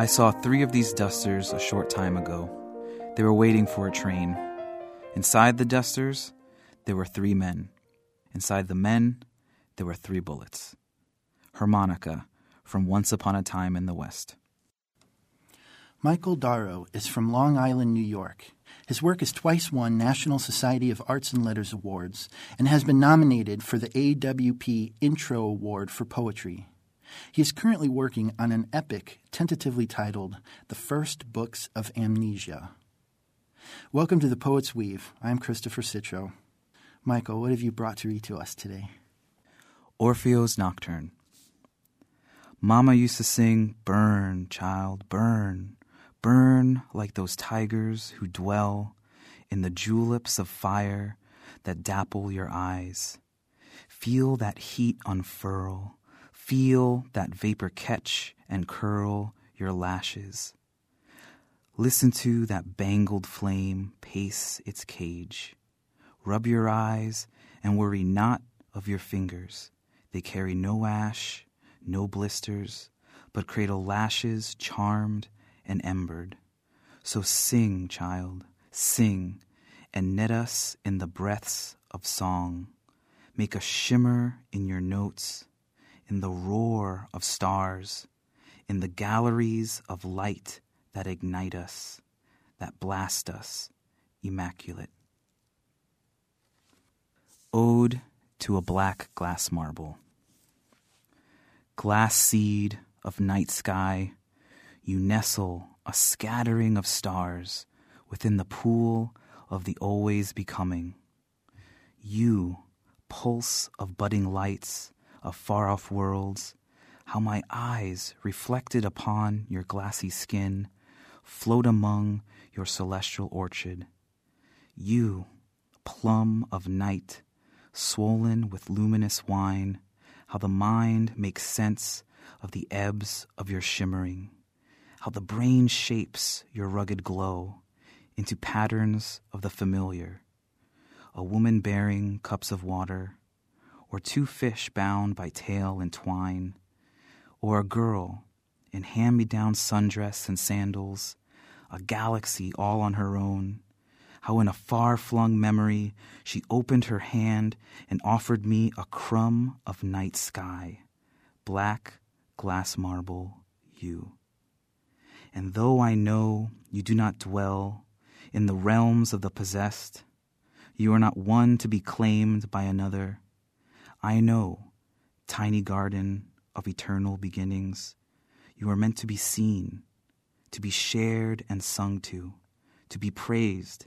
I saw three of these dusters a short time ago. They were waiting for a train. Inside the dusters, there were three men. Inside the men, there were three bullets. Harmonica from Once Upon a Time in the West. Michael Darrow is from Long Island, New York. His work has twice won National Society of Arts and Letters awards and has been nominated for the AWP Intro Award for Poetry. He is currently working on an epic tentatively titled The First Books of Amnesia. Welcome to the Poet's Weave. I'm Christopher Citro. Michael, what have you brought to read to us today? Orpheo's Nocturne. Mama used to sing, Burn, child, burn, burn like those tigers who dwell in the juleps of fire that dapple your eyes. Feel that heat unfurl, feel that vapor catch and curl your lashes. Listen to that bangled flame pace its cage. Rub your eyes and worry not of your fingers. They carry no ash, no blisters, but cradle lashes charmed and embered. So sing, child, sing, and net us in the breaths of song. Make a shimmer in your notes, in the roar of stars, in the galleries of light that ignite us, that blast us, immaculate. Ode to a Black Glass Marble. Glass seed of night sky, you nestle a scattering of stars within the pool of the always becoming. You, pulse of budding lights, of far off worlds, how my eyes, reflected upon your glassy skin, float among your celestial orchard. You, plum of night, swollen with luminous wine, how the mind makes sense of the ebbs of your shimmering, how the brain shapes your rugged glow into patterns of the familiar. A woman bearing cups of water, or two fish bound by tail and twine, or a girl in hand me down sundress and sandals, a galaxy all on her own how in a far flung memory she opened her hand and offered me a crumb of night sky, black glass marble, you. And though I know you do not dwell in the realms of the possessed, you are not one to be claimed by another. I know, tiny garden of eternal beginnings, you are meant to be seen, to be shared and sung to, to be praised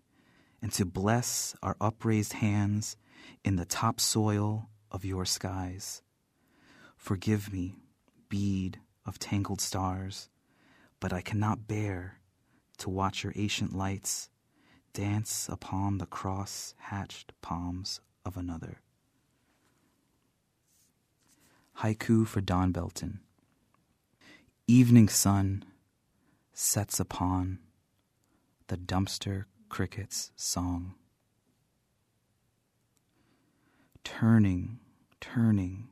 and to bless our upraised hands in the topsoil of your skies. Forgive me, bead of tangled stars, but I cannot bear to watch your ancient lights dance upon the cross hatched palms of another. Haiku for Don Belton. Evening sun sets upon the dumpster cricket's song. Turning, turning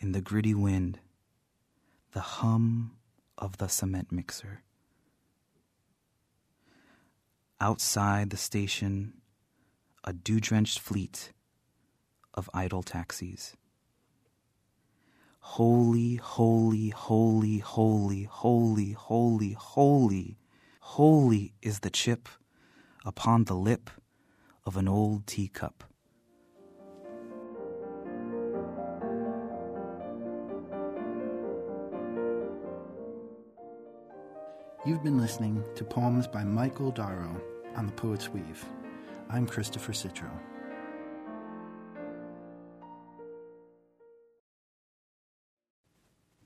in the gritty wind, the hum of the cement mixer. Outside the station, a dew drenched fleet of idle taxis. Holy, holy, holy, holy, holy, holy, holy, holy is the chip upon the lip of an old teacup. You've been listening to poems by Michael Darrow on The Poet's Weave. I'm Christopher Citro.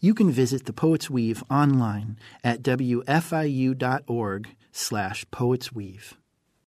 You can visit The Poet's Weave online at wfiu.org slash poetsweave.